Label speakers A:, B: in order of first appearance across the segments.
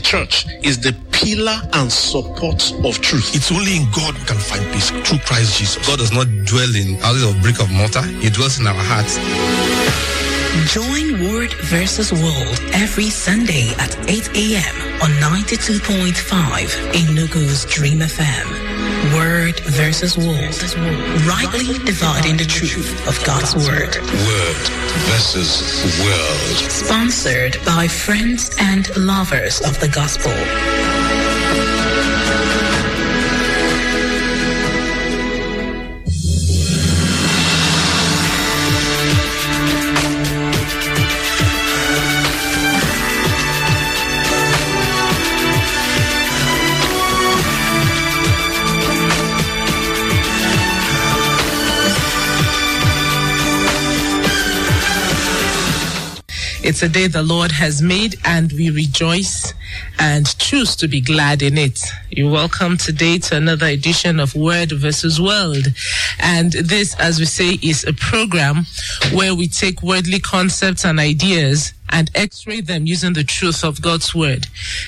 A: the church is the pillar and support of truth.
B: It's only in God we can find peace through Christ Jesus.
C: God does not dwell in houses of brick of mortar. He dwells in our hearts.
D: Join Word versus World every Sunday at 8 a.m. on 92.5 Enugu's Dream FM. Word versus World. Rightly dividing the truth of God's Word.
E: Word versus World.
D: Sponsored by friends and lovers of the gospel.
F: It's a day the Lord has made, and we rejoice and choose to be glad in it. You're welcome today to another edition of Word versus World. And this, as we say, is a program where we take worldly concepts and ideas and x-ray them using the truth of God's word.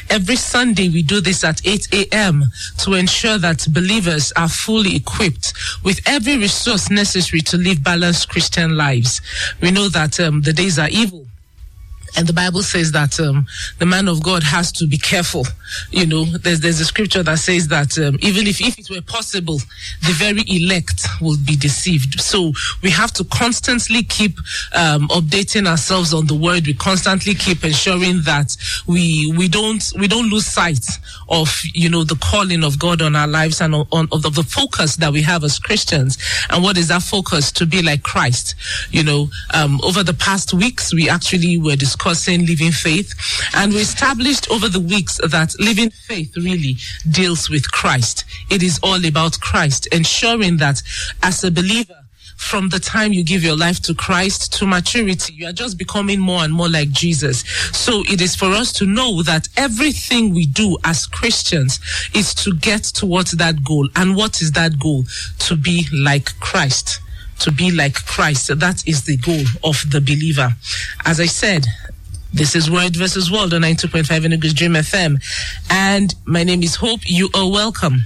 F: Every Sunday we do this at 8 a.m. to ensure that believers are fully equipped with every resource necessary to live balanced Christian lives. We know that um, the days are evil and the Bible says that um, the man of God has to be careful. You know, there's there's a scripture that says that um, even if if it were possible, the very elect will be deceived. So we have to constantly keep um, updating ourselves on the word. We constantly keep ensuring that we we don't we don't lose sight of you know the calling of God on our lives and on, on of, the, focus that we have as Christians. And what is that focus? To be like Christ. You know, um, over the past weeks, we actually were discussing living faith, and we established over the weeks that living faith really deals with Christ. It is all about Christ, ensuring that as a believer, from the time you give your life to Christ to maturity, you are just becoming more and more like Jesus. So it is for us to know that everything we do as Christians is to get towards that goal. And what is that goal? To be like Christ. To be like Christ. That is the goal of the believer. As I said, this is Word versus World on 92.5 Enugu's Dream FM. And my name is Hope. You are welcome.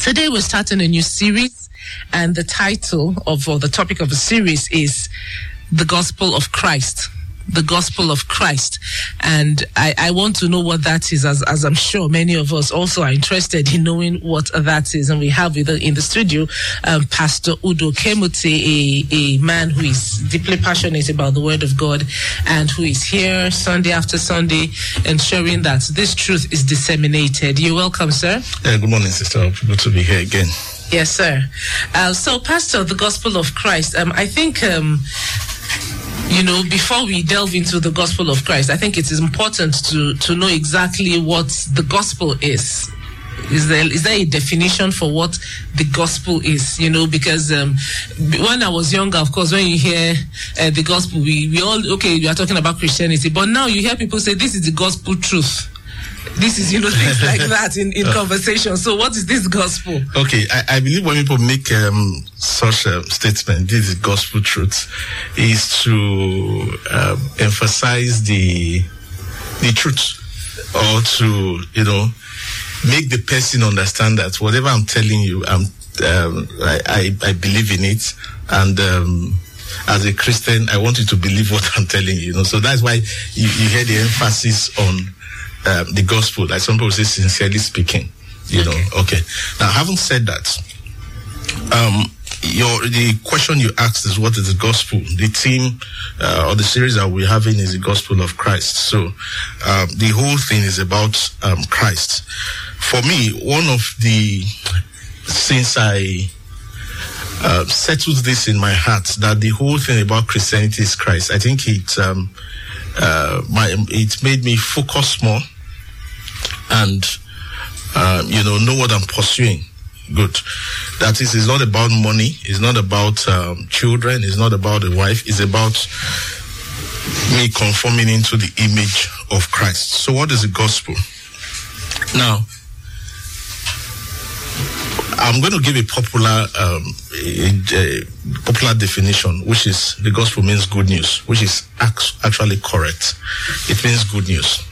F: Today we're starting a new series, and the title of, or the topic of the series is The Gospel of Christ. The gospel of Christ. And I, I want to know what that is, as, as I'm sure many of us also are interested in knowing what that is. And we have with in the studio um, Pastor Udo Kemute, a, a man who is deeply passionate about the Word of God and who is here Sunday after Sunday ensuring that this truth is disseminated. You're welcome, sir.
B: Uh, good morning, sister. Good to be here again.
F: Yes, sir. Uh, so, Pastor, the Gospel of Christ. Um, I think. Um, you know, before we delve into the gospel of Christ, I think it is important to to know exactly what the gospel is. Is there is there a definition for what the gospel is? You know, because um, when I was younger, of course, when you hear uh, the gospel, we we all okay, we are talking about Christianity, but now you hear people say this is the gospel truth. This is, you know, things like that in, in conversation. So, what is this gospel?
B: Okay, I, I believe when people make um, such a statement, this is gospel truth, is to um, emphasize the the truth, or to you know make the person understand that whatever I'm telling you, I'm um, I, I, I believe in it, and um, as a Christian, I want you to believe what I'm telling you. You know, so that's why you, you hear the emphasis on um, the gospel, like some people say, sincerely speaking. You
F: Okay.
B: know, okay. Now, having said that, um, your the question you asked is what is the gospel? The theme uh, or the series that we're having is the gospel of Christ. So um, the whole thing is about um, Christ. For me, one of the since I uh, settled this in my heart that the whole thing about Christianity is Christ. I think it um, uh, my it made me focus more and uh, you know know what I'm pursuing. Good. That is, it's not about money. It's not about um, children. It's not about a wife. It's about me conforming into the image of Christ. So, what is the gospel? Now, I'm going to give a popular, um, a, a popular definition, which is the gospel means good news, which is actually correct. It means good news.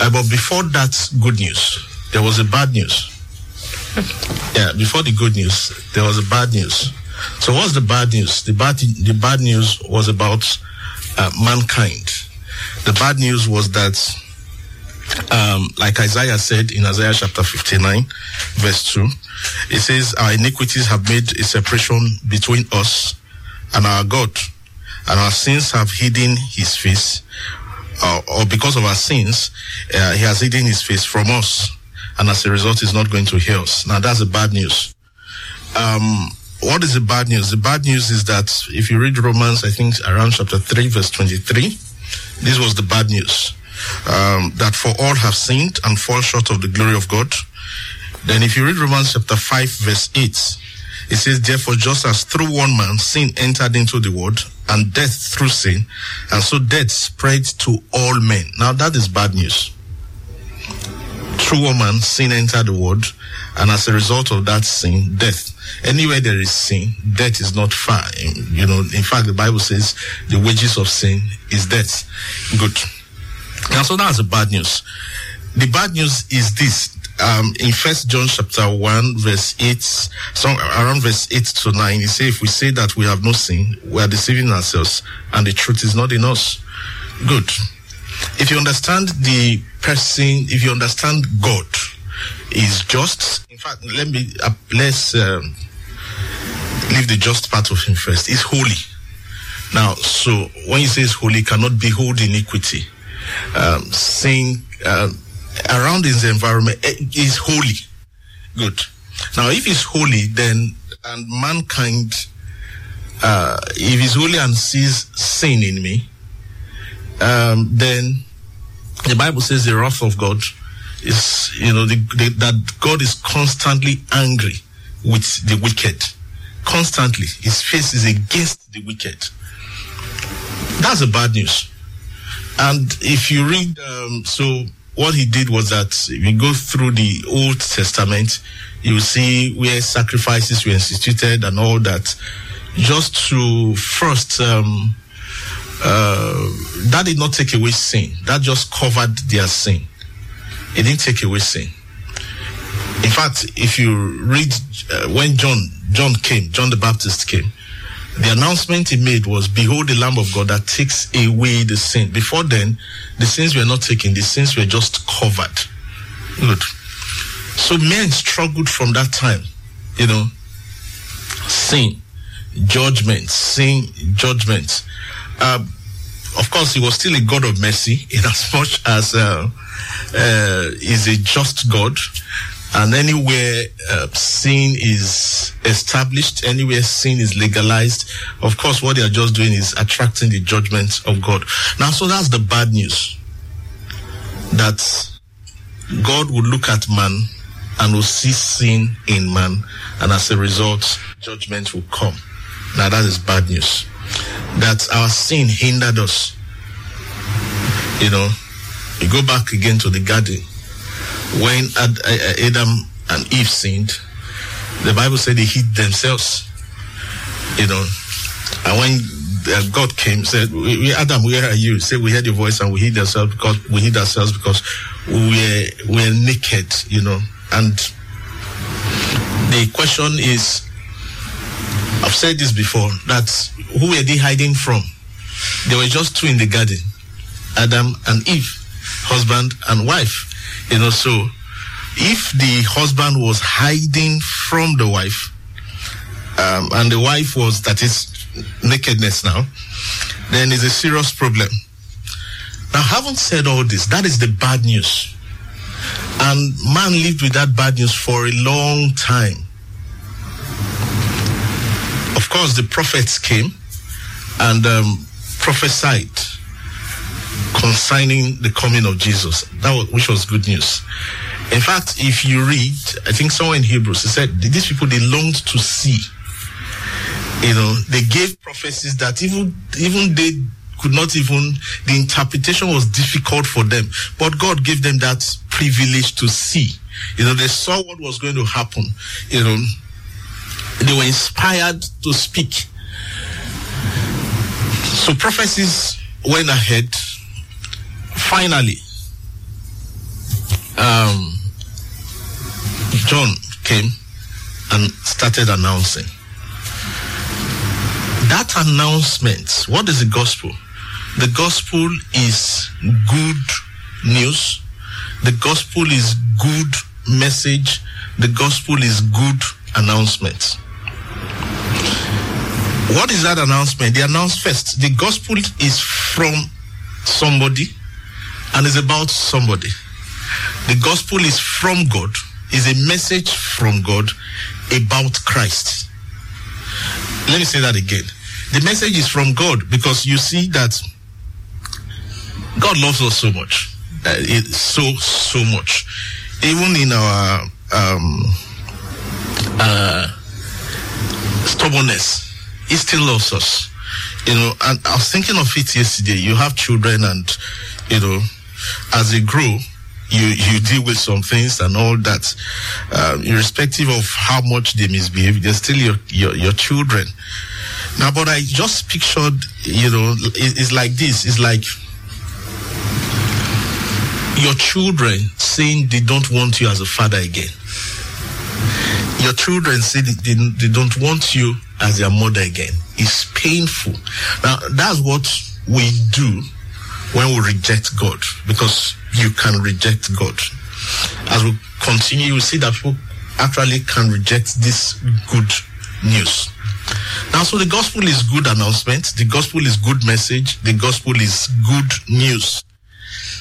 B: Uh, but before that good news, there was a bad news. yeah, before the good news, there was a bad news. So what's the bad news? The bad the bad news was about uh, mankind. The bad news was that, um, like Isaiah said in Isaiah chapter 59, verse 2, it says, Our iniquities have made a separation between us and our God, and our sins have hidden his face, uh, or because of our sins, uh, he has hidden his face from us, and as a result, he's not going to hear us. Now, that's the bad news. Um, what is the bad news? The bad news is that if you read Romans, I think around chapter 3, verse 23, this was the bad news. Um, that for all have sinned and fall short of the glory of God. Then if you read Romans chapter 5, verse 8, it says, Therefore, just as through one man sin entered into the world, and death through sin, and so death spread to all men. Now that is bad news. Through one man sin entered the world, and as a result of that sin, death. Anywhere there is sin, death is not far. You know, in fact, the Bible says the wages of sin is death. Good. Now, so that's the bad news. The bad news is this. Um, in First John chapter one, verse eight, so around verse eight to nine, he says, "If we say that we have no sin, we are deceiving ourselves, and the truth is not in us." Good. If you understand the person, if you understand God, is just. In fact, let me uh, let's um, leave the just part of him first. He's holy. Now, so when he says holy, cannot behold iniquity. Um, saying uh, around his environment eh, is holy. Good. Now, if he's holy, then and mankind, uh, if he's holy and sees sin in me, um, then the Bible says the wrath of God is, you know, the, the, that God is constantly angry with the wicked. Constantly. His face is against the wicked. That's the bad news. And if you read, um, so what he did was that if you go through the Old Testament, you see where sacrifices were instituted and all that, just to first, um, uh, that did not take away sin. That just covered their sin. It didn't take away sin. In fact, if you read uh, when John John came, John the Baptist came, the announcement he made was, "Behold, the Lamb of God that takes away the sin." Before then, the sins were not taken; the sins were just covered. Good. So men struggled from that time, you know, sin, judgment, sin, judgment. Uh, of course, he was still a God of mercy in as much as uh, uh, is a just God. And anywhere uh, sin is established, anywhere sin is legalized, of course, what they are just doing is attracting the judgment of God. Now, so that's the bad news. That God will look at man and will see sin in man, and as a result, judgment will come. Now, that is bad news. That our sin hindered us. You know, you go back again to the garden when Ad, Adam and Eve sinned, the Bible said they hid themselves. You know, and when uh, God came, said, we, we, "Adam, where are you?" Said, "We heard your voice and we hid ourselves because we hid ourselves because we're we're naked." You know, and the question is, I've said this before, that who were they hiding from? There were just two in the garden, Adam and Eve, husband and wife. You know, so if the husband was hiding from the wife, um, and the wife was, that is nakedness now, then it's a serious problem. Now, having said all this, that is the bad news. And man lived with that bad news for a long time. Of course, the prophets came and um, prophesied concerning the coming of Jesus, that was, which was good news. In fact, if you read, I think somewhere in Hebrews, it said these people they longed to see. You know, they gave prophecies that even even they could not even the interpretation was difficult for them, but God gave them that privilege to see. You know, they saw what was going to happen. You know, they were inspired to speak. So prophecies went ahead finally, um, John came and started announcing. That announcement, what is the gospel? The gospel is good news. The gospel is good message. The gospel is good announcement. What is that announcement? The announcement first, the gospel is from somebody and is about somebody. The gospel is from God, is a message from God about Christ. Let me say that again. The message is from God because you see that God loves us so much. Uh, so, so much. Even in our um, uh, stubbornness, He still loves us. You know, and I was thinking of it yesterday. You have children, and you know, as they grow, you you deal with some things and all that. Um, irrespective of how much they misbehave, they're still your your, your children. Now, but I just pictured, you know, it, it's like this. It's like your children saying they don't want you as a father again. Your children say they, they don't want you as their mother again. It's painful. Now, that's what we do when we reject God because you can reject God. As we continue, you see that people actually can reject this good news. Now, so the gospel is good announcement, the gospel is good message, the gospel is good news.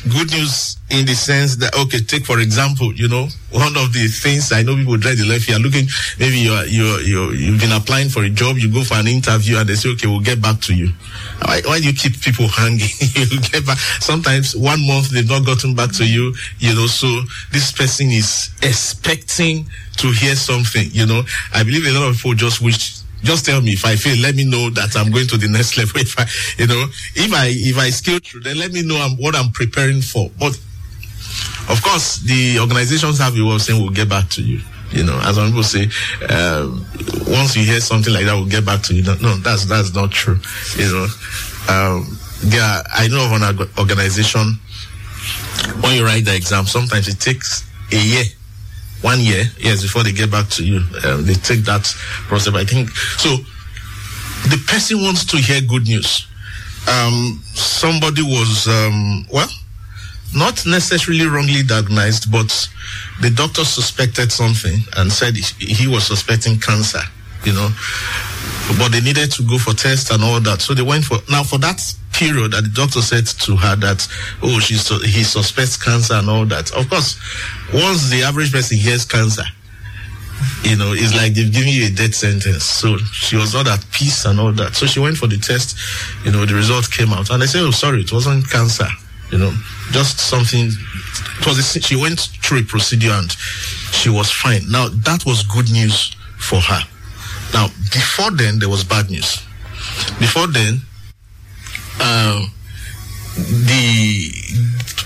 B: Good news in the sense that, okay, take for example, you know, one of the things I know people dread the life, you're looking, maybe you're, you're, you're, you've been applying for a job, you go for an interview and they say, okay, we'll get back to you. Why, why do you keep people hanging? you get back. Sometimes one month they've not gotten back to you, you know, so this person is expecting to hear something, you know. I believe a lot of people just wish just tell me if I fail. Let me know that I'm going to the next level. If I, you know, if I if I scale through, then let me know I'm, what I'm preparing for. But of course, the organizations have a way saying we'll get back to you. You know, as some people say, um, once you hear something like that, we'll get back to you. No, no that's that's not true. You know, um, yeah, I know of an organization. When you write the exam, sometimes it takes a year one year, yes, before they get back to you. Um, they take that process. I think so. The person wants to hear good news. Um, somebody was um, well, not necessarily wrongly diagnosed, but the doctor suspected something and said he, he was suspecting cancer. You know, but they needed to go for tests and all that. So they went for now for that period that the doctor said to her that oh she's he suspects cancer and all that. Of course, once the average person hears cancer, you know, it's like they've given you a death sentence. So she was not at peace and all that. So she went for the test. You know, the result came out, and they said, "Oh, sorry, it wasn't cancer. You know, just something." It was. A, she went through a procedure and she was fine. Now that was good news for her. Now, before then, there was bad news. Before then, uh, the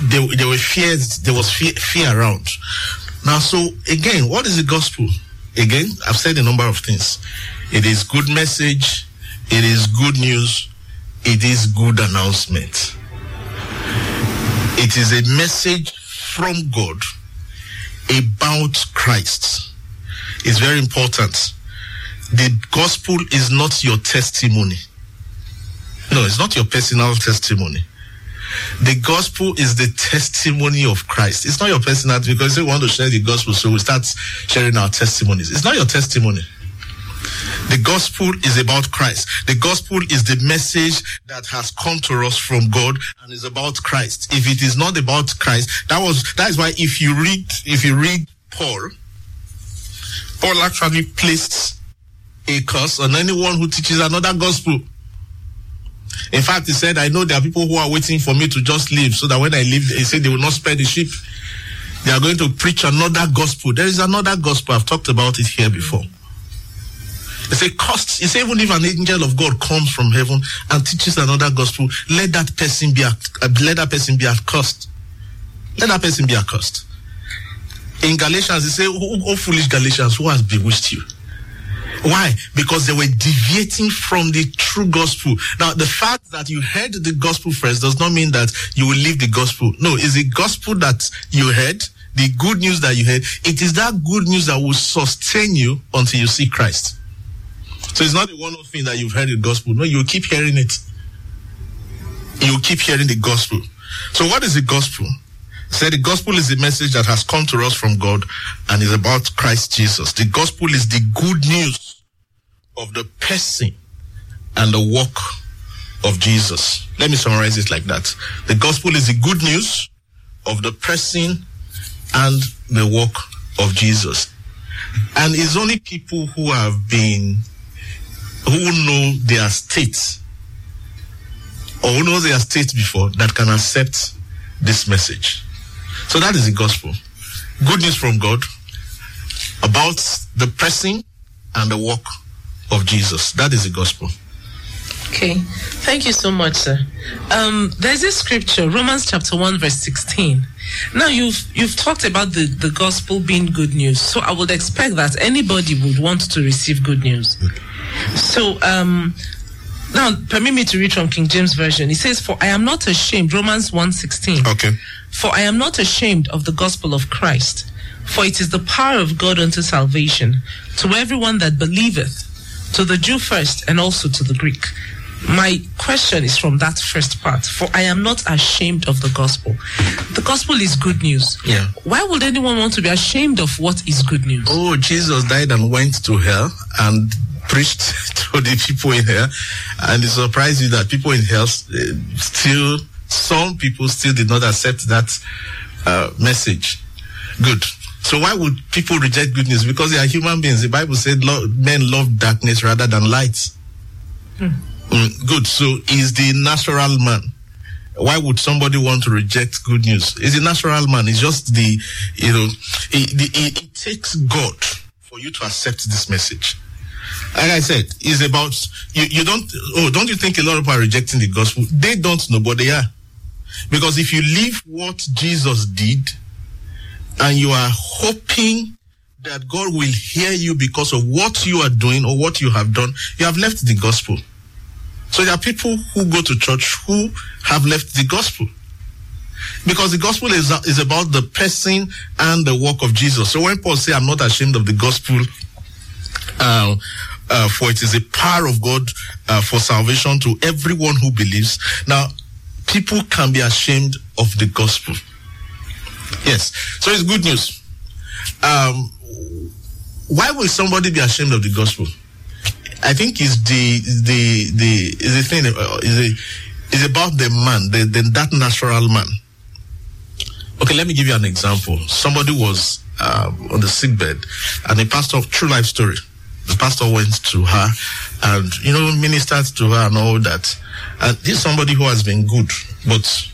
B: there, there were fears. There was fear, fear around. Now, so again, what is the gospel? Again, I've said a number of things. It is good message. It is good news. It is good announcement. It is a message from God about Christ. It's very important the gospel is not your testimony. No, it's not your personal testimony. The gospel is the testimony of Christ. It's not your personal because we want to share the gospel, so we start sharing our testimonies. It's not your testimony. The gospel is about Christ. The gospel is the message that has come to us from God and is about Christ. If it is not about Christ, that was that is why if you read if you read Paul, Paul actually placed a curse on anyone who teaches another gospel. In fact, he said, I know there are people who are waiting for me to just leave so that when I leave, he said they will not spare the sheep. They are going to preach another gospel. There is another gospel. I've talked about it here before. It's a cost. Said, even if an angel of God comes from heaven and teaches another gospel, let that person be, uh, let that person be accursed. Let that person be accursed. In Galatians, he said, oh, oh foolish Galatians, who has bewitched you? Why? Because they were deviating from the true gospel. Now, the fact that you heard the gospel first does not mean that you will leave the gospel. No, it's the gospel that you heard the good news that you heard, it is that good news that will sustain you until you see Christ. So it's not the one off thing that you've heard the gospel. No, you keep hearing it. You keep hearing the gospel. So what is the gospel? Say the gospel is the message that has come to us from God and is about Christ Jesus. The gospel is the good news of the person and the work of Jesus. Let me summarize it like that. The gospel is the good news of the person and the work of Jesus. And it's only people who have been, who know their state, or who know their state before, that can accept this message. So that is the gospel. Good news from God about the person and the work of Jesus. That is the gospel.
F: Okay, thank you so much, sir. Um, there's a scripture, Romans chapter one, verse sixteen. Now you've you've talked about the the gospel being good news, so I would expect that anybody would want to receive good news. So um, now permit me to read from King James version. It says, "For I am not ashamed." Romans one sixteen.
B: Okay.
F: For I am not ashamed of the gospel of Christ, for it is the power of God unto salvation to everyone that believeth, to the Jew first, and also to the Greek. My question is from that first part. For I am not ashamed of the gospel. The gospel is good news.
B: Yeah.
F: Why would anyone want to be ashamed of what is good news?
B: Oh, Jesus died and went to hell and preached to the people in hell. And it surprised you that people in hell uh, still, some people still did not accept that uh, message. Good. So why would people reject good news? Because they are human beings. The Bible said lo- men love darkness rather than light. Mm, good. So is the natural man. Why would somebody want to reject good news? Is the natural man. It's just the, you know, it, the, it, it takes God for you to accept this message. Like I said, it's about, you, you don't, oh, don't you think a lot of people are rejecting the gospel? They don't know, but they are. Because if you leave what Jesus did and you are hoping that God will hear you because of what you are doing or what you have done, you have left the gospel. So there are people who go to church who have left the gospel. Because the gospel is, is about the person and the work of Jesus. So when Paul says, I'm not ashamed of the gospel, uh, uh, for it is a power of God uh, for salvation to everyone who believes. Now, people can be ashamed of the gospel. Yes. So it's good news. Um, why will somebody be ashamed of the gospel? I think is the the the is the thing uh, is is about the man, the, the that natural man. Okay, let me give you an example. Somebody was uh, on the sick bed, and the pastor, true life story. The pastor went to her, and you know ministered to her and all that. And this is somebody who has been good, but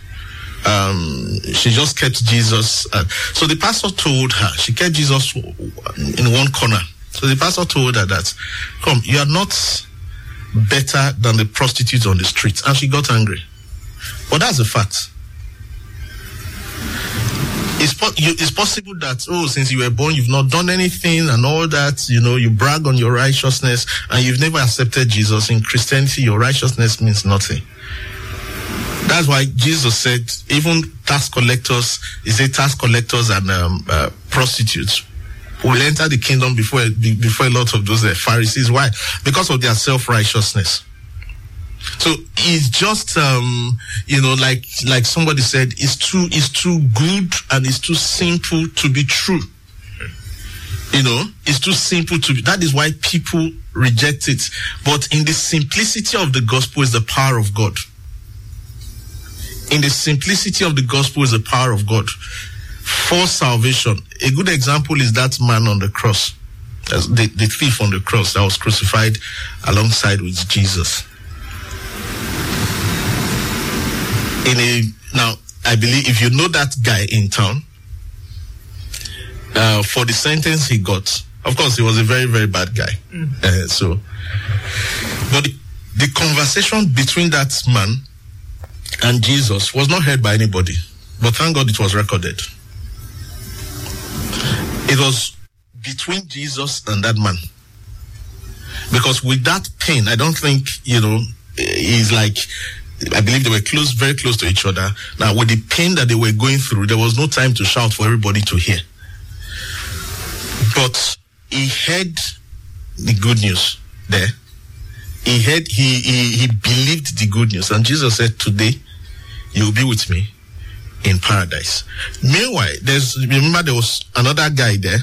B: um, she just kept Jesus. Uh, so the pastor told her she kept Jesus in one corner. So the pastor told her that, come, you are not better than the prostitutes on the street. And she got angry. But that's a fact. It's, po- you, it's possible that, oh, since you were born, you've not done anything and all that, you know, you brag on your righteousness and you've never accepted Jesus. In Christianity, your righteousness means nothing. That's why Jesus said, even tax collectors, he said tax collectors and um, uh, prostitutes will enter the kingdom before before a lot of those uh, Pharisees. Why? Because of their self righteousness. So it's just um, you know, like like somebody said, it's too it's too good and it's too simple to be true. You know, it's too simple to be. That is why people reject it. But in the simplicity of the gospel is the power of God. In the simplicity of the gospel is the power of God for salvation. A good example is that man on the cross, the, the thief on the cross that was crucified alongside with Jesus. In a now, I believe if you know that guy in town, uh, for the sentence he got, of course, he was a very very bad guy. Mm. Uh, so, but the, the conversation between that man and Jesus was not heard by anybody. But thank God it was recorded it was between Jesus and that man. Because with that pain, I don't think, you know, he's like, I believe they were close, very close to each other. Now, with the pain that they were going through, there was no time to shout for everybody to hear. But he heard the good news there. He heard, he, he, he believed the good news. And Jesus said, Today, you will be with me in paradise. Meanwhile, there's, remember there was another guy there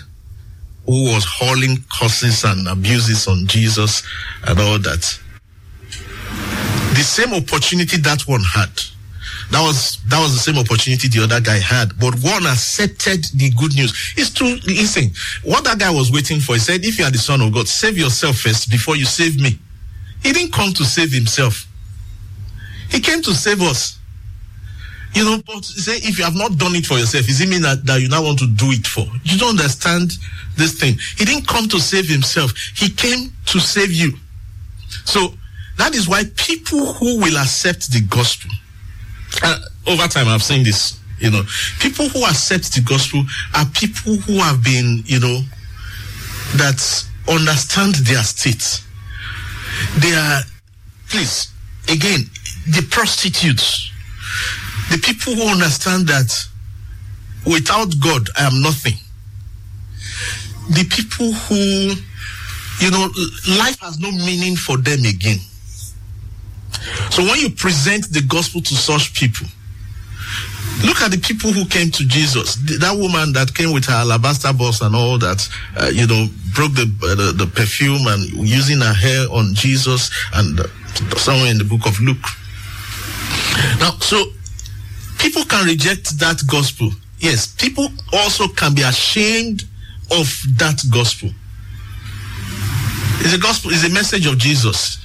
B: who was hurling curses and abuses on Jesus and all that. The same opportunity that one had. That was that was the same opportunity the other guy had, but one accepted the good news. It's true. Listen, what that guy was waiting for, he said, "If you are the son of God, save yourself first before you save me." He didn't come to save himself. He came to save us. You know, but say if you have not done it for yourself, is it mean that, that you now want to do it for? You don't understand this thing. He didn't come to save himself. He came to save you. So that is why people who will accept the gospel, uh, over time I've seen this, you know, people who accept the gospel are people who have been, you know, that understand their state. They are, please, again, the prostitutes, the people who understand that without God I am nothing. The people who, you know, life has no meaning for them again. So when you present the gospel to such people, look at the people who came to Jesus. That woman that came with her alabaster box and all that, uh, you know, broke the, uh, the, the perfume and using her hair on Jesus and uh, somewhere in the book of Luke. Now, so people can reject that gospel. Yes, people also can be ashamed of that gospel. It's a gospel, it's a message of Jesus.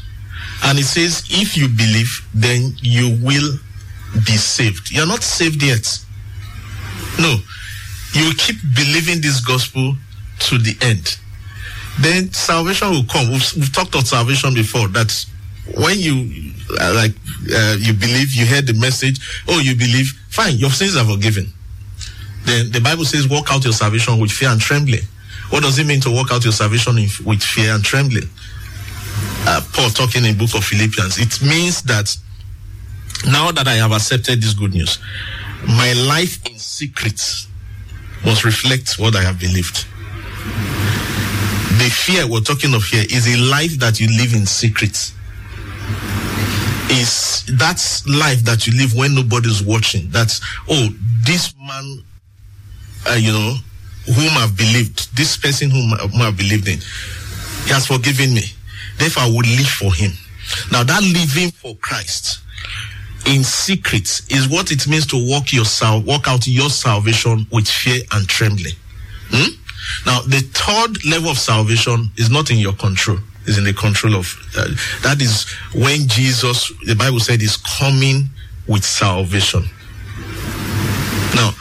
B: And it says, if you believe, then you will be saved. You're not saved yet. No. You keep believing this gospel to the end. Then salvation will come. We've, we've talked about salvation before. That when you uh, like uh, you believe, you heard the message. Oh, you believe? Fine, your sins are forgiven. Then the Bible says, "Walk out your salvation with fear and trembling." What does it mean to walk out your salvation in, with fear and trembling? Uh, Paul talking in book of Philippians. It means that now that I have accepted this good news, my life in secret must reflect what I have believed. The fear we're talking of here is a life that you live in secret. Is that's life that you live when nobody's watching. That's oh, this man, uh, you know, whom I've believed, this person whom, whom I've believed in, he has forgiven me. Therefore, I would live for him. Now, that living for Christ in secret is what it means to walk your sal- walk out your salvation with fear and trembling. Hmm? Now, the third level of salvation is not in your control; is in the control of. Uh, that is when Jesus, the Bible said, is coming with salvation. Now,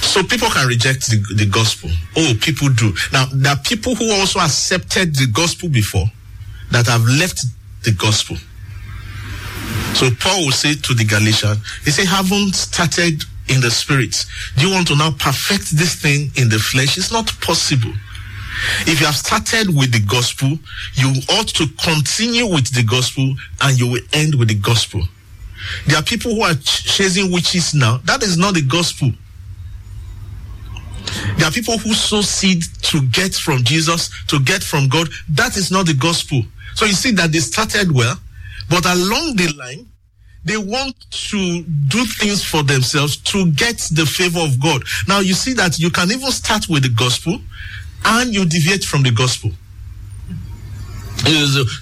B: so people can reject the, the gospel. Oh, people do. Now, there are people who also accepted the gospel before that have left the gospel. So Paul will say to the Galatians, he say, haven't started in the spirit. Do you want to now perfect this thing in the flesh? It's not possible. If you have started with the gospel, you ought to continue with the gospel and you will end with the gospel. There are people who are ch- chasing witches now. That is not the gospel. There are people who sow seed to get from Jesus, to get from God. That is not the gospel. So you see that they started well, but along the line, they want to do things for themselves to get the favor of God. Now you see that you can even start with the gospel and you deviate from the gospel.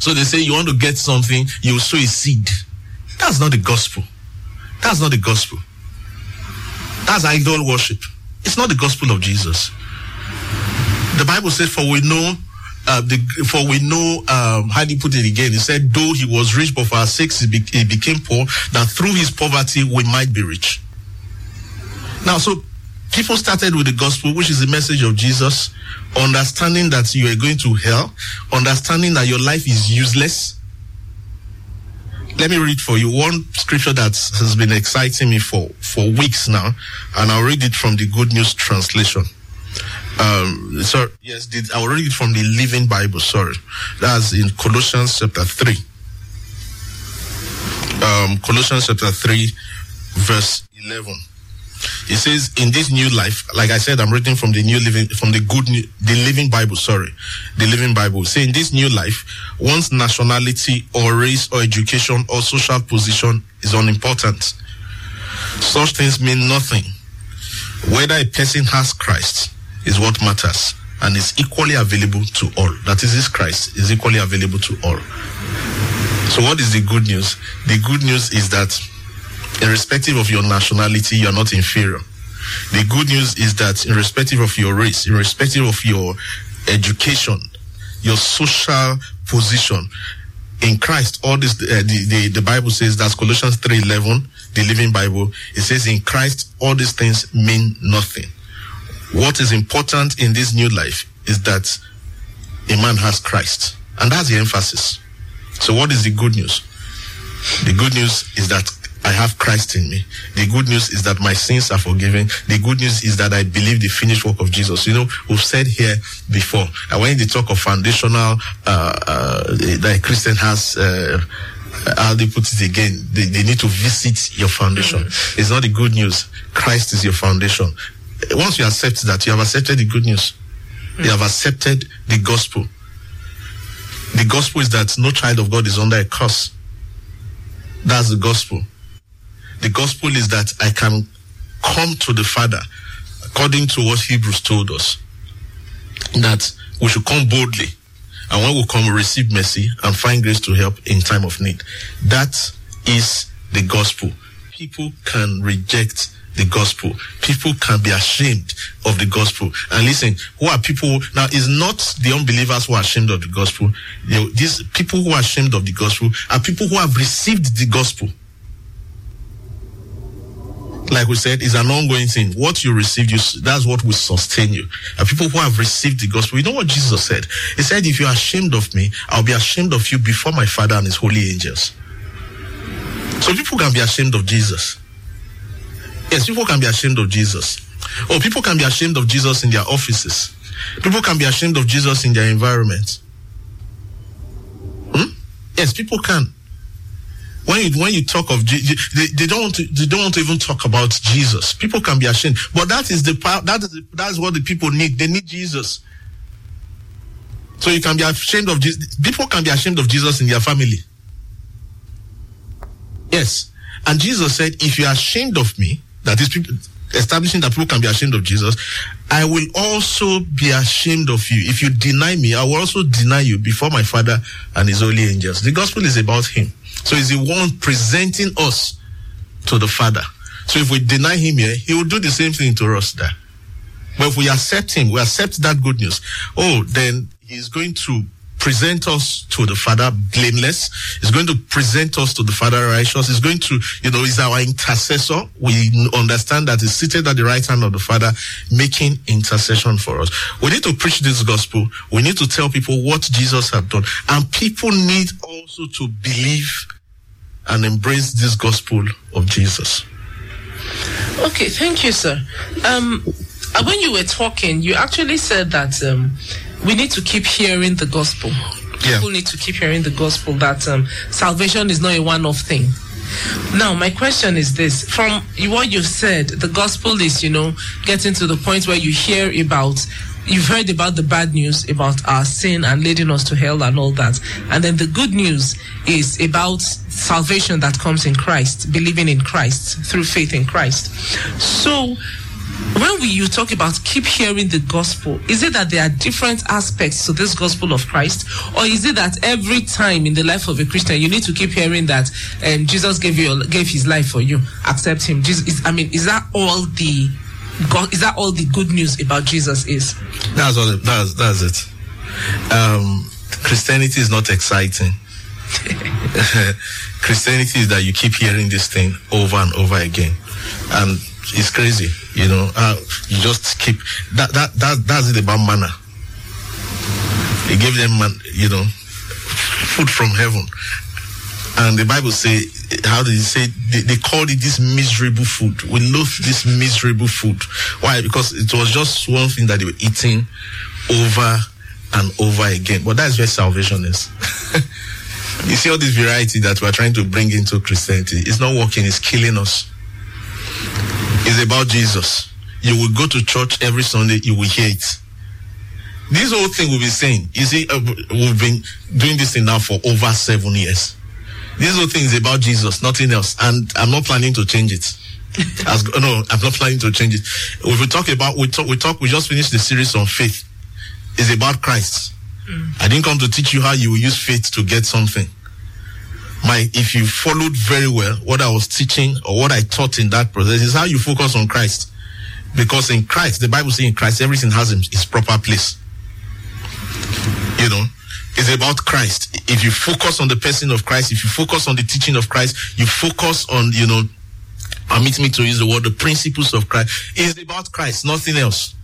B: So they say you want to get something, you sow a seed. That's not the gospel. That's not the gospel. That's idol worship. It's not the gospel of Jesus. The Bible says, "For we know, uh, the, for we know." Um, how you put it again? He said, "Though he was rich, but for our sakes he, be- he became poor, that through his poverty we might be rich." Now, so people started with the gospel, which is the message of Jesus, understanding that you are going to hell, understanding that your life is useless. Let me read for you one scripture that has been exciting me for, for weeks now, and I'll read it from the Good News Translation. Um, yes, I'll read it from the Living Bible, sorry. That's in Colossians chapter 3. um, Colossians chapter 3, verse 11. It says, in this new life, like I said, I'm reading from the new living, from the good, new, the living Bible, sorry, the living Bible. Say, in this new life, one's nationality or race or education or social position is unimportant. Such things mean nothing. Whether a person has Christ is what matters and is equally available to all. That is, this Christ is equally available to all. So, what is the good news? The good news is that, irrespective of your nationality, you are not inferior. The good news is that, irrespective of your race, irrespective of your education, your social position, in Christ, all this uh, the, the the Bible says that's Colossians three eleven, the Living Bible. It says in Christ, all these things mean nothing. What is important in this new life is that a man has Christ, and that's the emphasis. So, what is the good news? The good news is that I have Christ in me. The good news is that my sins are forgiven. The good news is that I believe the finished work of Jesus. You know, we've said here before, and when they talk of foundational, uh, uh, that a Christian has, uh, how they put it again, they, they need to visit your foundation. Mm-hmm. It's not the good news. Christ is your foundation. Once you accept that, you have accepted the good news. Mm-hmm. You have accepted the gospel. The gospel is that no child of God is under a curse. That's the gospel. The gospel is that I can come to the Father according to what Hebrews told us. That we should come boldly. And when we come, receive mercy and find grace to help in time of need. That is the gospel. People can reject the gospel. People can be ashamed of the gospel. And listen, who are people now? Is not the unbelievers who are ashamed of the gospel. These people who are ashamed of the gospel are people who have received the gospel. Like we said, is an ongoing thing. What you receive, you that's what will sustain you. And people who have received the gospel, you know what Jesus said? He said, "If you are ashamed of me, I'll be ashamed of you before my Father and His holy angels." So people can be ashamed of Jesus. Yes, people can be ashamed of Jesus. Or people can be ashamed of Jesus in their offices. People can be ashamed of Jesus in their environment. Hmm? Yes, people can. When you, when you talk of they, they don't they don't even talk about Jesus. People can be ashamed, but that is the that is the, that is what the people need. They need Jesus. So you can be ashamed of Jesus. People can be ashamed of Jesus in their family. Yes, and Jesus said, "If you are ashamed of me, that is people establishing that people can be ashamed of Jesus, I will also be ashamed of you. If you deny me, I will also deny you before my Father and His holy angels." The gospel is about Him. So he's the one presenting us to the Father. So if we deny him here, he will do the same thing to us there. But if we accept him, we accept that good news. Oh, then he's going to present us to the Father blameless. He's going to present us to the Father righteous. He's going to, you know, he's our intercessor. We understand that he's seated at the right hand of the Father, making intercession for us. We need to preach this gospel. We need to tell people what Jesus has done. And people need also to believe and embrace this gospel of Jesus.
F: Okay, thank you, sir. Um, when you were talking, you actually said that um, we need to keep hearing the gospel.
B: Yeah.
F: People need to keep hearing the gospel that um, salvation is not a one-off thing. Now, my question is this: From what you've said, the gospel is, you know, getting to the point where you hear about you've heard about the bad news about our sin and leading us to hell and all that. And then the good news is about salvation that comes in Christ, believing in Christ through faith in Christ. So, when we you talk about keep hearing the gospel, is it that there are different aspects to this gospel of Christ, or is it that every time in the life of a Christian you need to keep hearing that um, Jesus gave you gave His life for you, accept Him? Jesus, is, I mean, is that all the is that all the good news about Jesus is?
B: That's all. That's that's it. Um, Christianity is not exciting. Christianity is that you keep hearing this thing over and over again, and it's crazy. You know, uh, you just keep that that that that's it about manna. He gave them, man, you know, food from heaven, and the Bible say, how did it say? They, they called it this miserable food. We loathe this miserable food. Why? Because it was just one thing that they were eating over and over again. But that's where salvation is. You see all this variety that we're trying to bring into Christianity. It's not working, it's killing us. It's about Jesus. You will go to church every Sunday, you will hear it. This whole thing we've been saying, you see, uh, we've been doing this thing now for over seven years. This whole thing is about Jesus, nothing else. And I'm not planning to change it. As, no, I'm not planning to change it. If we talk about, we talk, we talk, we just finished the series on faith. It's about Christ. I didn't come to teach you how you will use faith to get something. My, if you followed very well what I was teaching or what I taught in that process is how you focus on Christ. Because in Christ, the Bible says in Christ, everything has its proper place. You know, it's about Christ. If you focus on the person of Christ, if you focus on the teaching of Christ, you focus on, you know, permit me to use the word, the principles of Christ. It's about Christ, nothing else.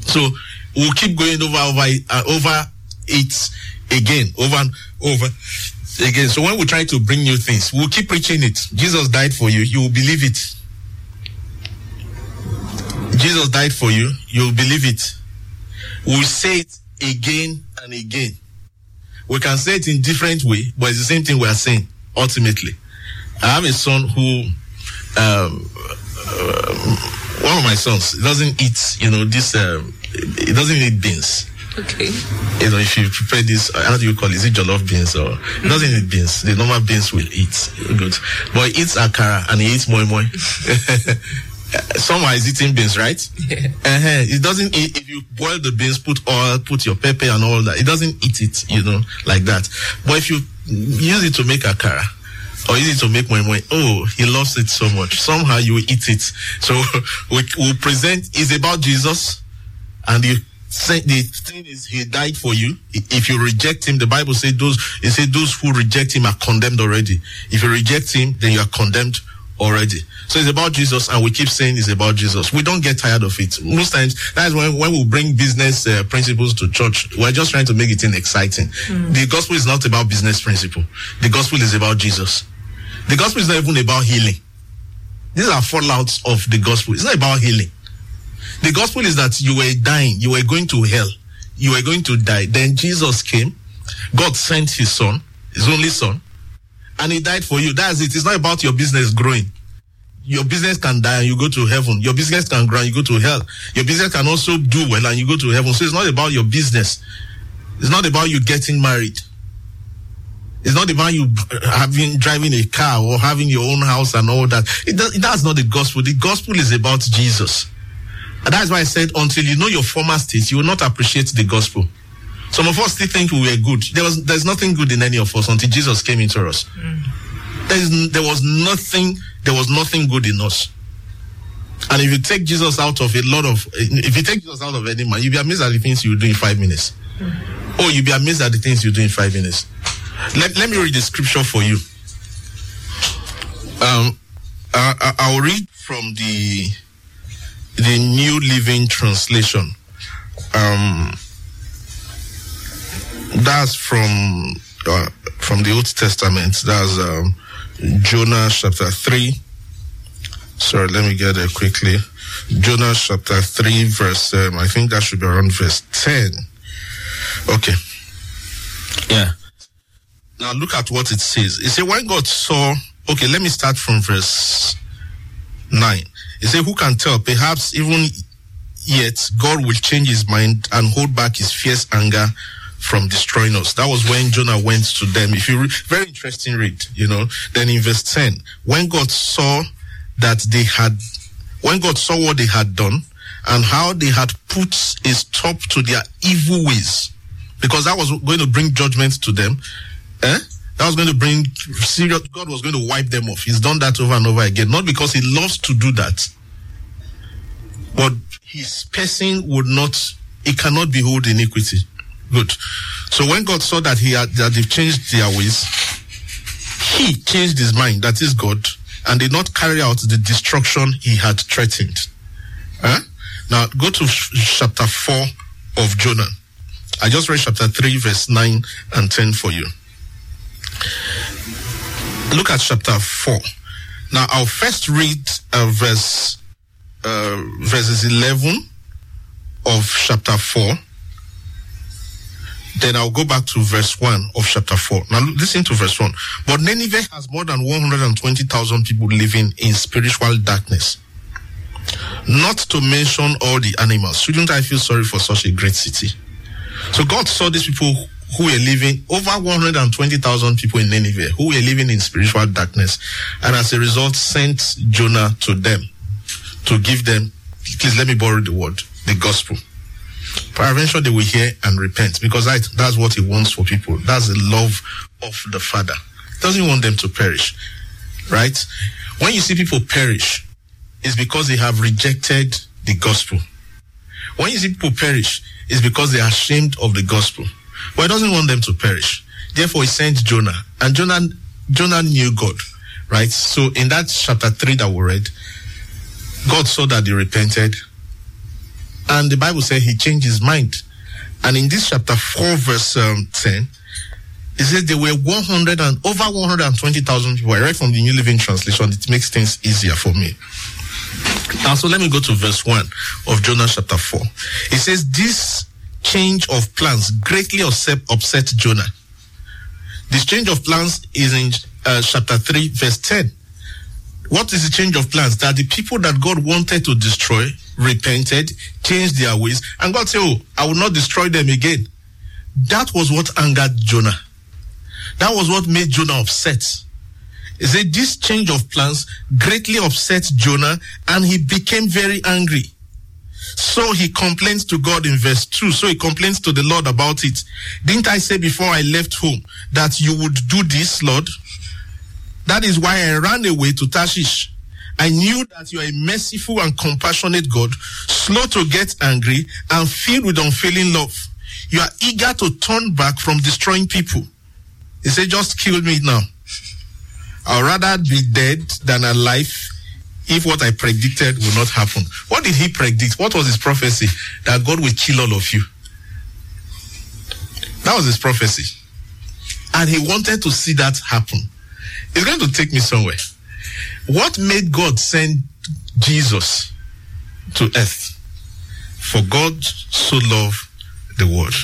B: So we'll keep going over over uh, over it again, over and over again. So when we try to bring new things, we'll keep preaching it. Jesus died for you. You will believe it. Jesus died for you. You will believe it. We'll say it again and again. We can say it in different way, but it's the same thing we are saying ultimately. I have a son who, um, uh, one of my sons doesn't eat, you know, this, um, he doesn't eat beans.
F: Okay.
B: You know, if you prepare this, how do you call it? Is it jollof beans or he doesn't eat beans? The normal beans will eat. Good. But he eats akara and he eats moi moi. Someone is eating beans, right?
F: Yeah.
B: Uh-huh. It doesn't eat, if you boil the beans, put oil, put your pepper and all that, it doesn't eat it, you know, like that. But if you use it to make akara, or use it to make moi moi, oh, he loves it so much. Somehow you eat it. So we will present, it's about Jesus, and the, the thing is, he died for you. If you reject him, the Bible says those, it says those who reject him are condemned already. If you reject him, then you are condemned already. So it's about Jesus, and we keep saying it's about Jesus. We don't get tired of it. Most times, that's when, when we bring business uh, principles to church, we're just trying to make it in exciting. The gospel is not about business principle. The gospel is about Jesus. The gospel is not even about healing. These are fallouts of the gospel. It's not about healing. The gospel is that you were dying, you were going to hell, you were going to die. Then Jesus came, God sent his son, his only son, and he died for you. That's it. It's not about your business growing. Your business can die and you go to heaven. Your business can grow and you go to hell. Your business can also do well and you go to heaven. So it's not about your business. It's not about you getting married. It's not about you having driving a car or having your own house and all that. It does, that's not the gospel. The gospel is about Jesus. And that's why I said until you know your former state, you will not appreciate the gospel. Some of us still think we were good. There was there's nothing good in any of us until Jesus came into us. There is there was nothing there was nothing good in us. And if you take Jesus out of a lot of if you take Jesus out of any man, you'll be amazed at the things you do in five minutes. Oh, you'll be amazed at the things you do in five minutes. Let, let me read the scripture for you. Um, I, I- I'll read from the the New Living Translation. Um, that's from uh, from the Old Testament. That's um, Jonah chapter three. Sorry, let me get there quickly. Jonah chapter three, verse. Um, I think that should be around verse ten. Okay. Yeah. Now look at what it says. It said when God saw. Okay, let me start from verse 9. He said, Who can tell? Perhaps even yet God will change his mind and hold back his fierce anger from destroying us. That was when Jonah went to them. If you very interesting read, you know. Then in verse 10, when God saw that they had, when God saw what they had done and how they had put a stop to their evil ways, because that was going to bring judgment to them, eh? That was going to bring serious, God was going to wipe them off. He's done that over and over again. Not because he loves to do that, but his person would not, he cannot behold iniquity. Good. So when God saw that he had, that they've changed their ways, he changed his mind, that is God, and did not carry out the destruction he had threatened. Huh? Now go to ch- chapter 4 of Jonah. I just read chapter 3, verse 9 and 10 for you. Look at chapter 4. Now I'll first read uh, verse uh, verses 11 of chapter 4 then I'll go back to verse 1 of chapter 4. Now listen to verse 1. But Nineveh has more than 120,000 people living in spiritual darkness. Not to mention all the animals. Shouldn't I feel sorry for such a great city? So God saw these people who were living, over 120,000 people in Nineveh, who were living in spiritual darkness. And as a result, sent Jonah to them to give them, please let me borrow the word, the gospel. Peradventure they will hear and repent because that, that's what he wants for people. That's the love of the Father. He doesn't want them to perish. Right? When you see people perish, it's because they have rejected the gospel. When you see people perish, it's because they are ashamed of the gospel. But he doesn't want them to perish. Therefore, he sent Jonah. And Jonah, Jonah knew God. Right? So in that chapter 3 that we read, God saw that they repented. And the Bible said he changed his mind. And in this chapter 4, verse um, 10, it says there were 100 and over 120,000 people. I read from the New Living Translation. It makes things easier for me. Now, so let me go to verse 1 of Jonah chapter 4. It says, This change of plans greatly upset, Jonah. This change of plans is in uh, chapter 3, verse 10. What is the change of plans? That the people that God wanted to destroy repented, changed their ways, and God said, Oh, I will not destroy them again. That was what angered Jonah. That was what made Jonah upset. He said this change of plans greatly upset Jonah and he became very angry. So he complains to God in verse 2. So he complains to the Lord about it. Didn't I say before I left home that you would do this, Lord? That is why I ran away to Tarshish. I knew that you are a merciful and compassionate God, slow to get angry and filled with unfailing love. You are eager to turn back from destroying people. He said, just kill me now. I'd rather be dead than alive if what I predicted will not happen. What did he predict? What was his prophecy? That God will kill all of you. That was his prophecy. And he wanted to see that happen. It's going to take me somewhere. What made God send Jesus to earth? For God so loved the world.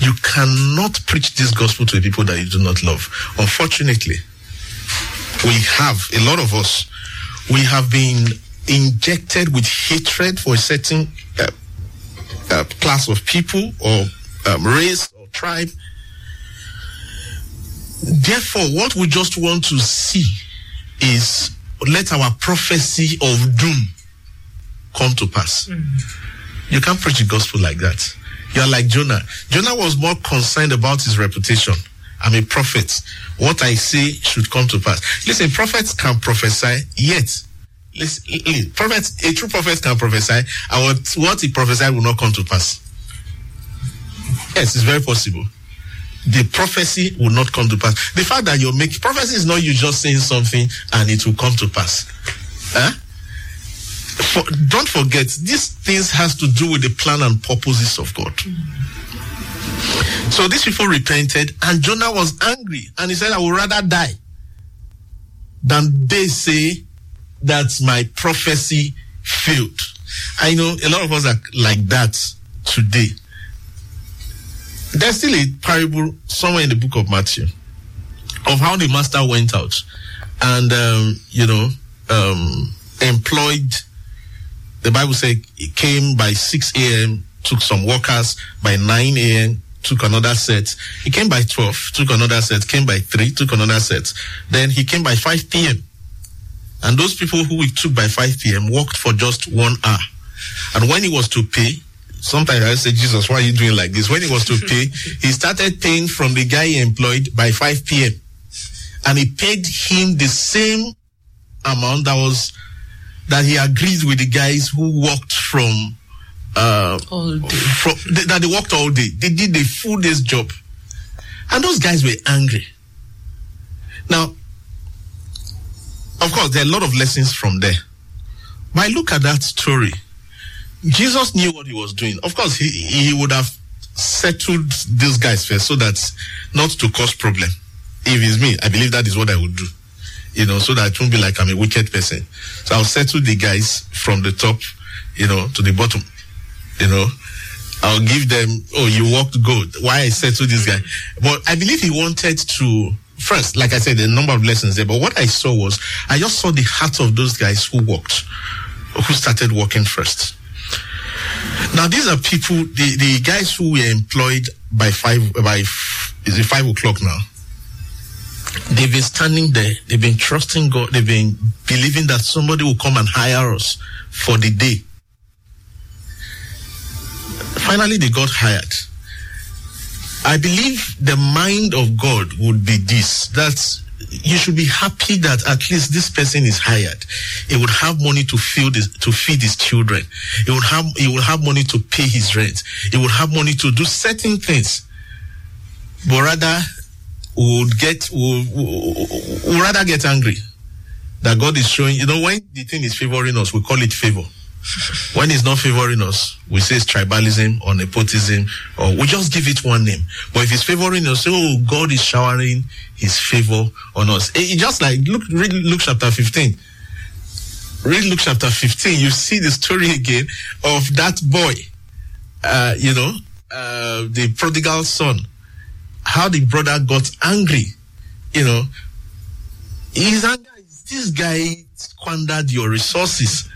B: You cannot preach this gospel to people that you do not love. Unfortunately, we have, a lot of us, we have been injected with hatred for a certain uh, uh, class of people or um, race or tribe. Therefore, what we just want to see is let our prophecy of doom come to pass. You can't preach the gospel like that. You are like Jonah. Jonah was more concerned about his reputation. I'm a prophet. What I say should come to pass. Listen, prophets can prophesy, yet, listen, prophets, a true prophet can prophesy, and what, what he prophesied will not come to pass. Yes, it's very possible. The prophecy will not come to pass. The fact that you're making prophecy is not you just saying something and it will come to pass. Huh? For, don't forget, these things has to do with the plan and purposes of God. So these people repented, and Jonah was angry, and he said, "I would rather die than they say that my prophecy failed." I know a lot of us are like that today. There's still a parable somewhere in the book of Matthew of how the master went out and um, you know um, employed. The Bible said he came by 6 a.m., took some workers by 9 a.m., took another set. He came by 12, took another set, came by 3, took another set. Then he came by 5 p.m. And those people who he took by 5 p.m. worked for just one hour. And when he was to pay, sometimes I say, Jesus, why are you doing like this? When he was to pay, he started paying from the guy he employed by 5 p.m. And he paid him the same amount that was that he agreed with the guys who worked from uh
F: All day.
B: from th- that they worked all day. They did the full day's job. And those guys were angry. Now, of course, there are a lot of lessons from there. But I look at that story. Jesus knew what he was doing. Of course, he, he would have settled these guys first so that not to cause problem. If it's me, I believe that is what I would do. You know, so that it won't be like I'm a wicked person. So I'll settle the guys from the top, you know, to the bottom. You know, I'll give them, oh, you walked good. Why I said to this guy. But I believe he wanted to, first, like I said, a number of lessons there. But what I saw was, I just saw the heart of those guys who walked, who started walking first. Now, these are people, the, the guys who were employed by five, by, is it five o'clock now? They've been standing there. They've been trusting God. They've been believing that somebody will come and hire us for the day. Finally, they got hired. I believe the mind of God would be this that you should be happy that at least this person is hired. He would have money to feed his, to feed his children. He would have he would have money to pay his rent. He would have money to do certain things. But rather would get would, would rather get angry that God is showing. You know, when the thing is favoring us, we call it favor. When it's not favoring us, we say it's tribalism or nepotism, or we just give it one name. But if it's favoring us, oh, God is showering his favor on us. It just like, look, read Luke chapter 15. Read Luke chapter 15. You see the story again of that boy, uh, you know, uh, the prodigal son, how the brother got angry, you know. His anger is this guy squandered your resources.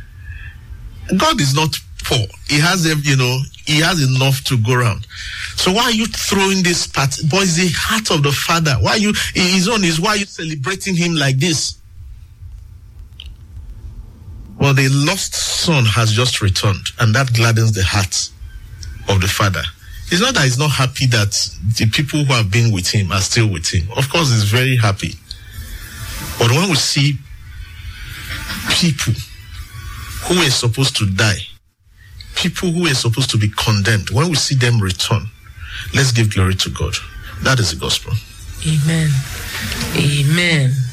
B: God is not poor. He has, you know, he has enough to go around. So why are you throwing this part? Boy, it's the heart of the father. Why are you, his own is why are you celebrating him like this? Well, the lost son has just returned, and that gladdens the heart of the father. It's not that he's not happy that the people who have been with him are still with him. Of course, he's very happy. But when we see people who were supposed to die, people who were supposed to be condemned, when we see them return, let's give glory to God. That is the gospel.
F: Amen. Amen.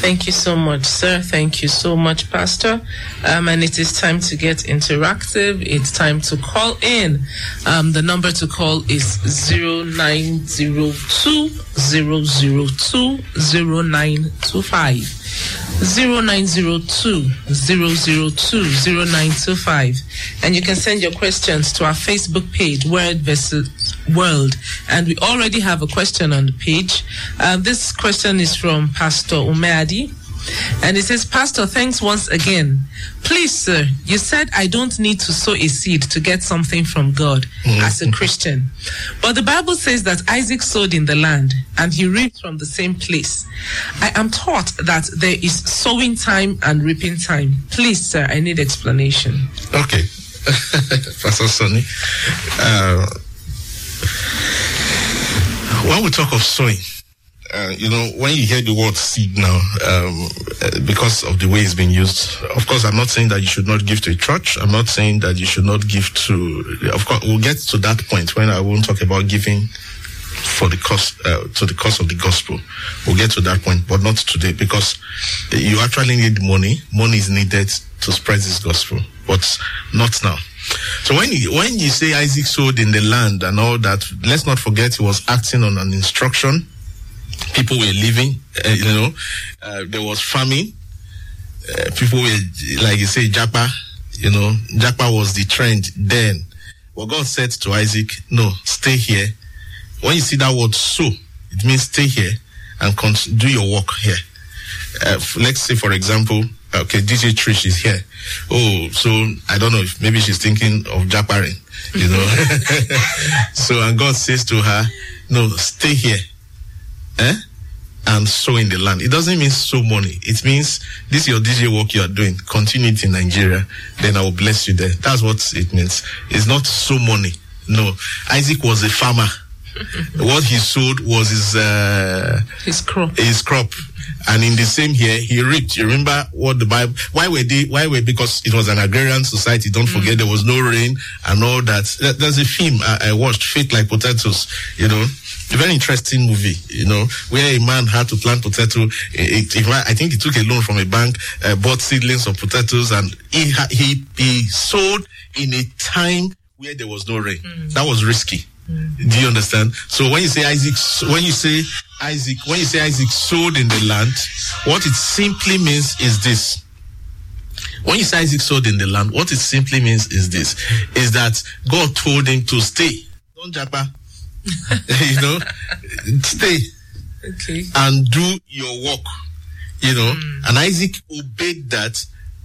F: Thank you so much, sir. Thank you so much, Pastor. Um, and it is time to get interactive. It's time to call in. Um, the number to call is 0902 002 0925. 0902 002 0925. And you can send your questions to our Facebook page, Word versus World. And we already have a question on the page. Uh, this question is from Pastor Umeadi. And it says, Pastor, thanks once again. Please, sir, you said I don't need to sow a seed to get something from God as a Christian. But the Bible says that Isaac sowed in the land and he reaped from the same place. I am taught that there is sowing time and reaping time. Please, sir, I need explanation.
B: Okay. Pastor Sonny. Uh, when we talk of sowing, uh, you know, when you hear the word seed now, um, uh, because of the way it's been used, of course, I'm not saying that you should not give to a church. I'm not saying that you should not give to, of course, we'll get to that point when I won't talk about giving for the cost, uh, to the cause of the gospel. We'll get to that point, but not today because you actually need money. Money is needed to spread this gospel, but not now. So when you, when you say Isaac sowed in the land and all that, let's not forget he was acting on an instruction people were living, uh, you know, uh, there was famine. Uh, people were, like you say, Japa, you know, Japa was the trend then. Well, God said to Isaac, no, stay here. When you see that word sow, it means stay here and do your work here. Uh, let's say, for example, okay, DJ Trish is here. Oh, so I don't know if maybe she's thinking of Japaring, you know. so, and God says to her, no, stay here eh? and sow in the land. It doesn't mean sow money. It means this is your DJ work you are doing. Continue it in Nigeria. Then I will bless you there. That's what it means. It's not sow money. No. Isaac was a farmer. what he sowed was his uh,
F: His crop.
B: his crop. And in the same year, he reaped. You remember what the Bible? Why were they? Why were because it was an agrarian society. Don't forget there was no rain and all that. There- There's a film I, I watched, "Faith Like Potatoes." You know, a very interesting movie. You know, where a man had to plant potato. It, it, I think he took a loan from a bank, uh, bought seedlings of potatoes, and he he he sowed in a time where there was no rain. That was risky. Do you understand? So when you say Isaac, when you say Isaac, when you say Isaac sold in the land, what it simply means is this: When you say Isaac sold in the land, what it simply means is this: is that God told him to stay. Don't japa. you know, stay
F: Okay.
B: and do your work. You know, hmm. and Isaac obeyed that,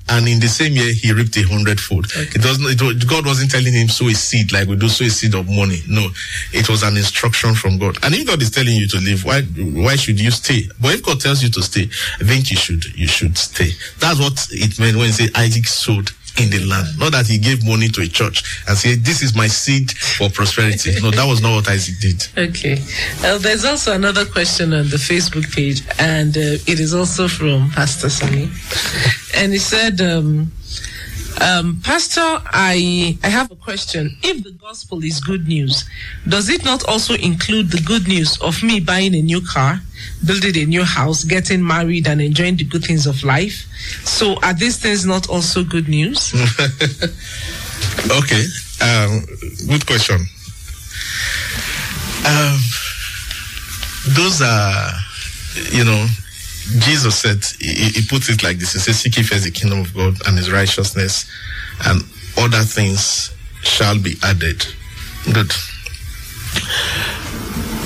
B: and in the same year he reaped a hundredfold. It doesn't. It, God wasn't telling him sow a seed like we do sow a seed of money. No, it was an instruction from God. And if God is telling you to leave, why why should you stay? But if God tells you to stay, I think you should you should stay. That's what it meant when he said Isaac sowed in the land. Not that he gave money to a church and said, "This is my seed for prosperity." No, that was not what Isaac did.
F: Okay. Uh, there's also another question on the Facebook page, and uh, it is also from Pastor Sunny. and he said, um, um, Pastor, I, I have a question. If the gospel is good news, does it not also include the good news of me buying a new car, building a new house, getting married, and enjoying the good things of life? So are these things not also good news?
B: Okay, um, good question. Um, those are, you know, Jesus said, he, he puts it like this. He says, seek ye first the kingdom of God and his righteousness, and other things shall be added. Good.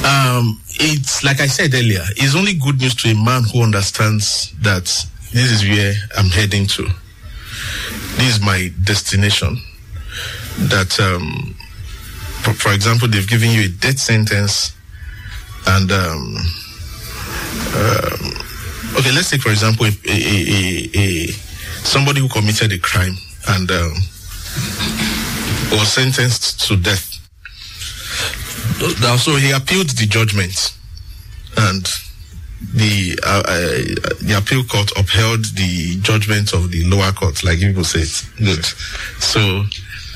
B: Um, it's like I said earlier, it's only good news to a man who understands that this is where I'm heading to. This is my destination that, um, for, for example, they've given you a death sentence, and um, um, okay, let's take for example a, a, a, somebody who committed a crime and um, was sentenced to death. So he appealed the judgment, and the uh, uh, the appeal court upheld the judgment of the lower court, like people say it. Good. So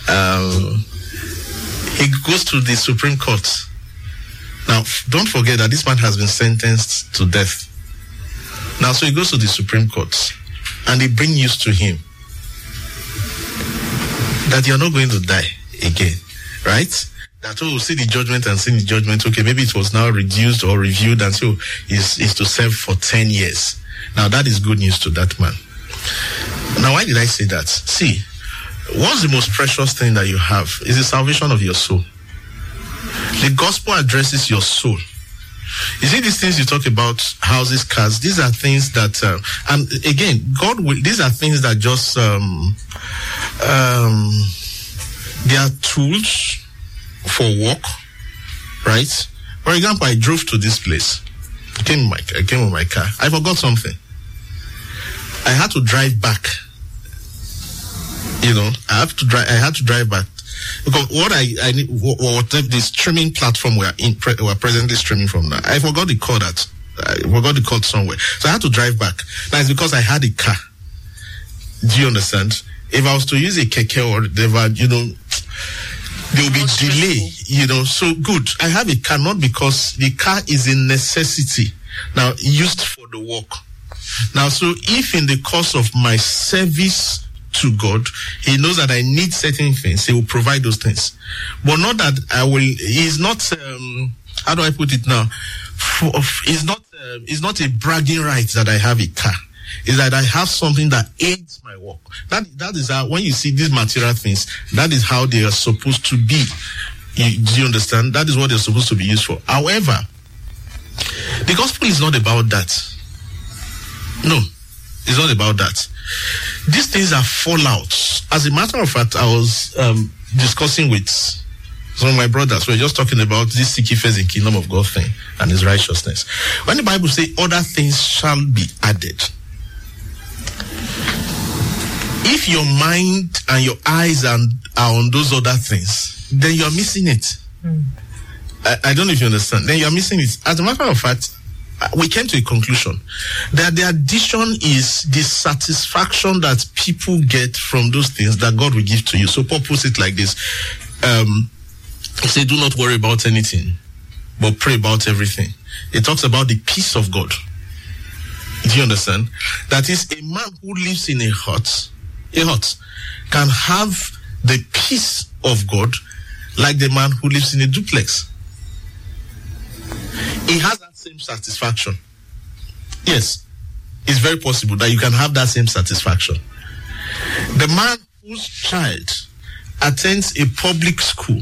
B: um, he goes to the Supreme Court. Now, don't forget that this man has been sentenced to death. Now, so he goes to the Supreme Court, and they bring news to him that you're not going to die again, right? That oh, see the judgment and see the judgment. Okay, maybe it was now reduced or reviewed, and so is is to serve for ten years. Now that is good news to that man. Now, why did I say that? See, what's the most precious thing that you have is the salvation of your soul. The gospel addresses your soul. You see these things you talk about houses, cars. These are things that, uh, and again, God will. These are things that just um, um, they are tools for work, right? For example, I drove to this place. Came my, I came with my car. I forgot something. I had to drive back. You know, I have to drive. I had to drive back because what I I need what, what the streaming platform we are in pre, we are presently streaming from now. I forgot the call that I forgot the code somewhere, so I had to drive back. Now it's because I had a car. Do you understand? If I was to use a keke or whatever, you know, there will be delay. You know, so good. I have a car not because the car is a necessity now used for the work. Now, so if in the course of my service to God, He knows that I need certain things, He will provide those things. But not that I will, He's not, um, how do I put it now? It's not, uh, it's not a bragging right that I have a car. Is that I have something that aids my work. That that is how when you see these material things, that is how they are supposed to be. You, do you understand? That is what they're supposed to be used for. However, the gospel is not about that. No, it's not about that. These things are fallouts. As a matter of fact, I was um, discussing with some of my brothers. We are just talking about this seeking first in kingdom of God thing and his righteousness. When the Bible says other things shall be added, if your mind and your eyes are, are on those other things, then you are missing it. I, I don't know if you understand. Then you are missing it. As a matter of fact, we came to a conclusion that the addition is the satisfaction that people get from those things that God will give to you. So Paul puts it like this. Um, he do not worry about anything, but pray about everything. It talks about the peace of God. Do you understand? That is a man who lives in a hut, a hut, can have the peace of God like the man who lives in a duplex. He has same satisfaction. Yes, it's very possible that you can have that same satisfaction. The man whose child attends a public school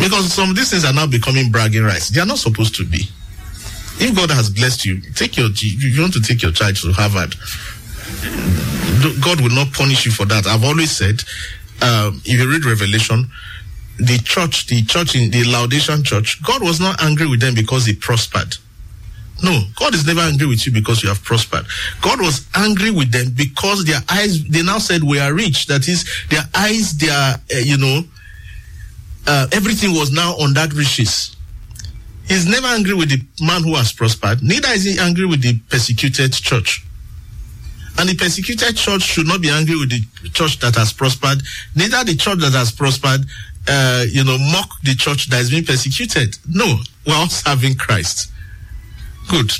B: because some of these things are now becoming bragging rights. They are not supposed to be. If God has blessed you, take your you want to take your child to Harvard, God will not punish you for that. I've always said, um, if you read Revelation, the church, the church in the Laodicean church, God was not angry with them because they prospered. No, God is never angry with you because you have prospered. God was angry with them because their eyes, they now said we are rich. That is, their eyes, their, uh, you know, uh, everything was now on that riches. He's never angry with the man who has prospered, neither is he angry with the persecuted church. And the persecuted church should not be angry with the church that has prospered, neither the church that has prospered, uh, you know, mock the church that is being persecuted. No, we're all serving Christ. Good.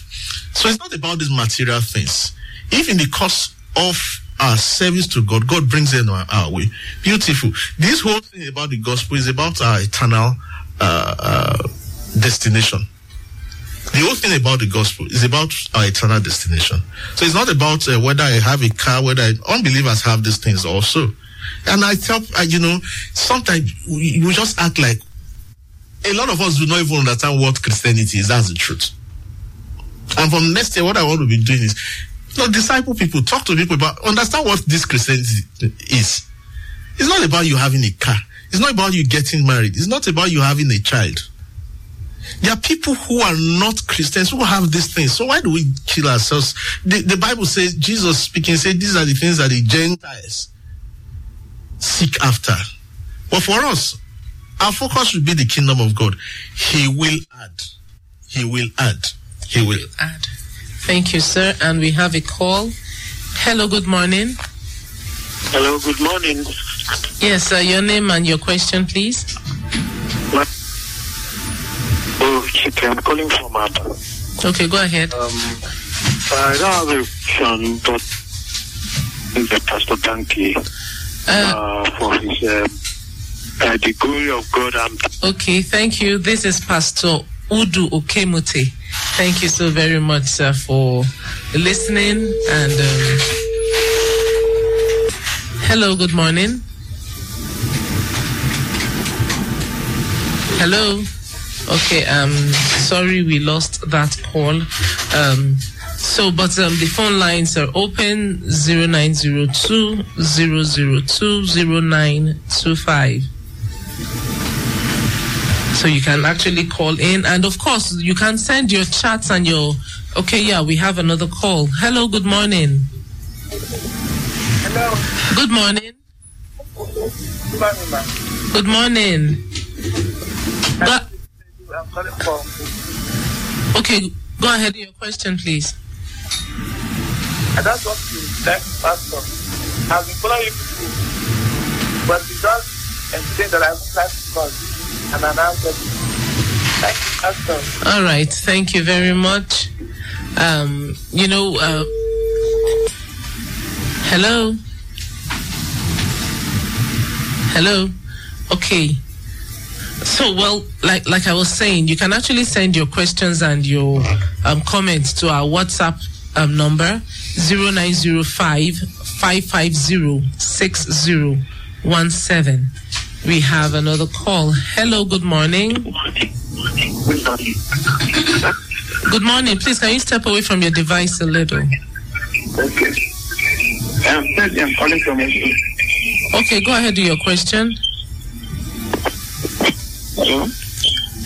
B: So it's not about these material things. If in the course of our service to God, God brings them our, our way. Beautiful. This whole thing about the gospel is about our eternal uh, uh, destination. The whole thing about the gospel is about our eternal destination. So it's not about uh, whether I have a car, whether I, unbelievers have these things also. And I tell, uh, you know, sometimes we, we just act like a lot of us do not even understand what Christianity is. That's the truth. And from next year, what I want to be doing is, you know, disciple people, talk to people about, understand what this Christianity is. It's not about you having a car. It's not about you getting married. It's not about you having a child. There are people who are not Christians who have these things. So why do we kill ourselves? The, the Bible says, Jesus speaking, said these are the things that the Gentiles seek after. But for us, our focus should be the kingdom of God. He will add. He will add. He will
F: add. Thank you, sir. And we have a call. Hello, good morning.
G: Hello, good morning.
F: Yes, sir. Your name and your question, please.
G: Oh, Chike, I'm calling from Aba.
F: Okay, go ahead.
G: Um, I don't have a question, but the Pastor Danke
F: Uh,
G: for his um, the glory of God
F: okay, thank you. This is Pastor Udu Okemute. Thank you so very much, sir, for listening. And um, hello, good morning. Hello. Okay, um, sorry we lost that call. Um, so, but um, the phone lines are open 0902 002 0925. So you can actually call in. And of course, you can send your chats and your. Okay, yeah, we have another call. Hello, good morning.
H: Hello.
F: Good morning.
H: Good morning, ma'am.
F: Good morning. Go-
H: I'm calling from.
F: okay, go ahead with your question, please.
H: I just want to thank Pastor. I've been following you people, but it's just insane that I would like to call and announce it. Thank you, Pastor.
F: All right, thank you very much. Um, you know, uh, hello, hello. Okay. So, well, like like I was saying, you can actually send your questions and your um, comments to our WhatsApp um, number 0905 550 6017. We have another call. Hello, good morning. Good morning. Please, can you step away from your device a little?
G: Okay. I'm I'm calling from.
F: Okay, go ahead with your question.
G: Hello?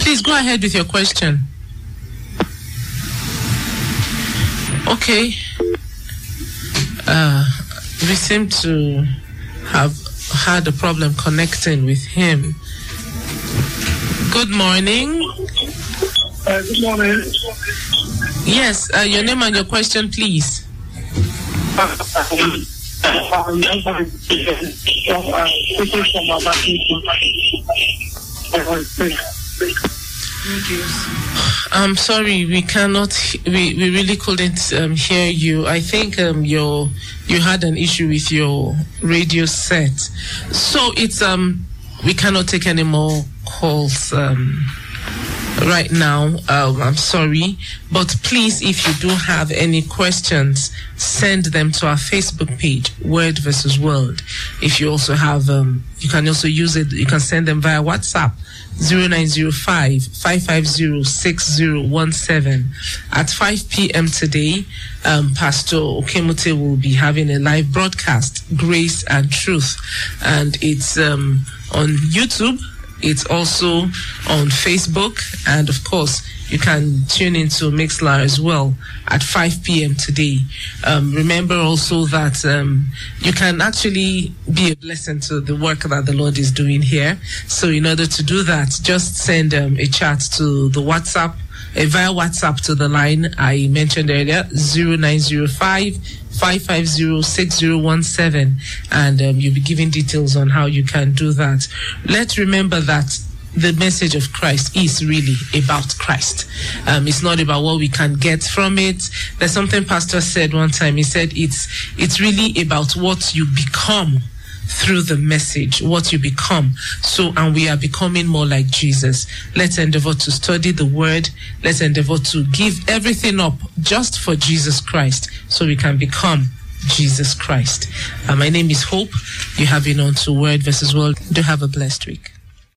F: Please go ahead with your question. Okay. Uh, we seem to have had a problem connecting with him. Good morning.
H: Uh, good morning.
F: Yes, uh, your name and your question, please.
H: Um, I'm.
F: I'm sorry, we cannot. We, we really couldn't um, hear you. I think um, your you had an issue with your radio set, so it's um we cannot take any more calls um right now. Um, I'm sorry, but please, if you do have any questions, send them to our Facebook page, Word versus World. If you also have, um, you can also use it. You can send them via WhatsApp. 0905 550 6017. At 5 p.m. today, um, Pastor Okemute will be having a live broadcast, Grace and Truth. And it's um, on YouTube, it's also on Facebook, and of course, you can tune into Mixlr as well at 5 p.m. today. Um, remember also that um, you can actually be a blessing to the work that the Lord is doing here. So, in order to do that, just send um, a chat to the WhatsApp, uh, via WhatsApp to the line I mentioned earlier 0905 550 6017, and um, you'll be given details on how you can do that. Let's remember that the message of Christ is really about Christ. Um, it's not about what we can get from it. There's something Pastor said one time. He said it's it's really about what you become through the message, what you become. So, and we are becoming more like Jesus. Let's endeavor to study the word. Let's endeavor to give everything up just for Jesus Christ so we can become Jesus Christ. Uh, my name is Hope. You have been on to Word versus World. Do have a blessed week.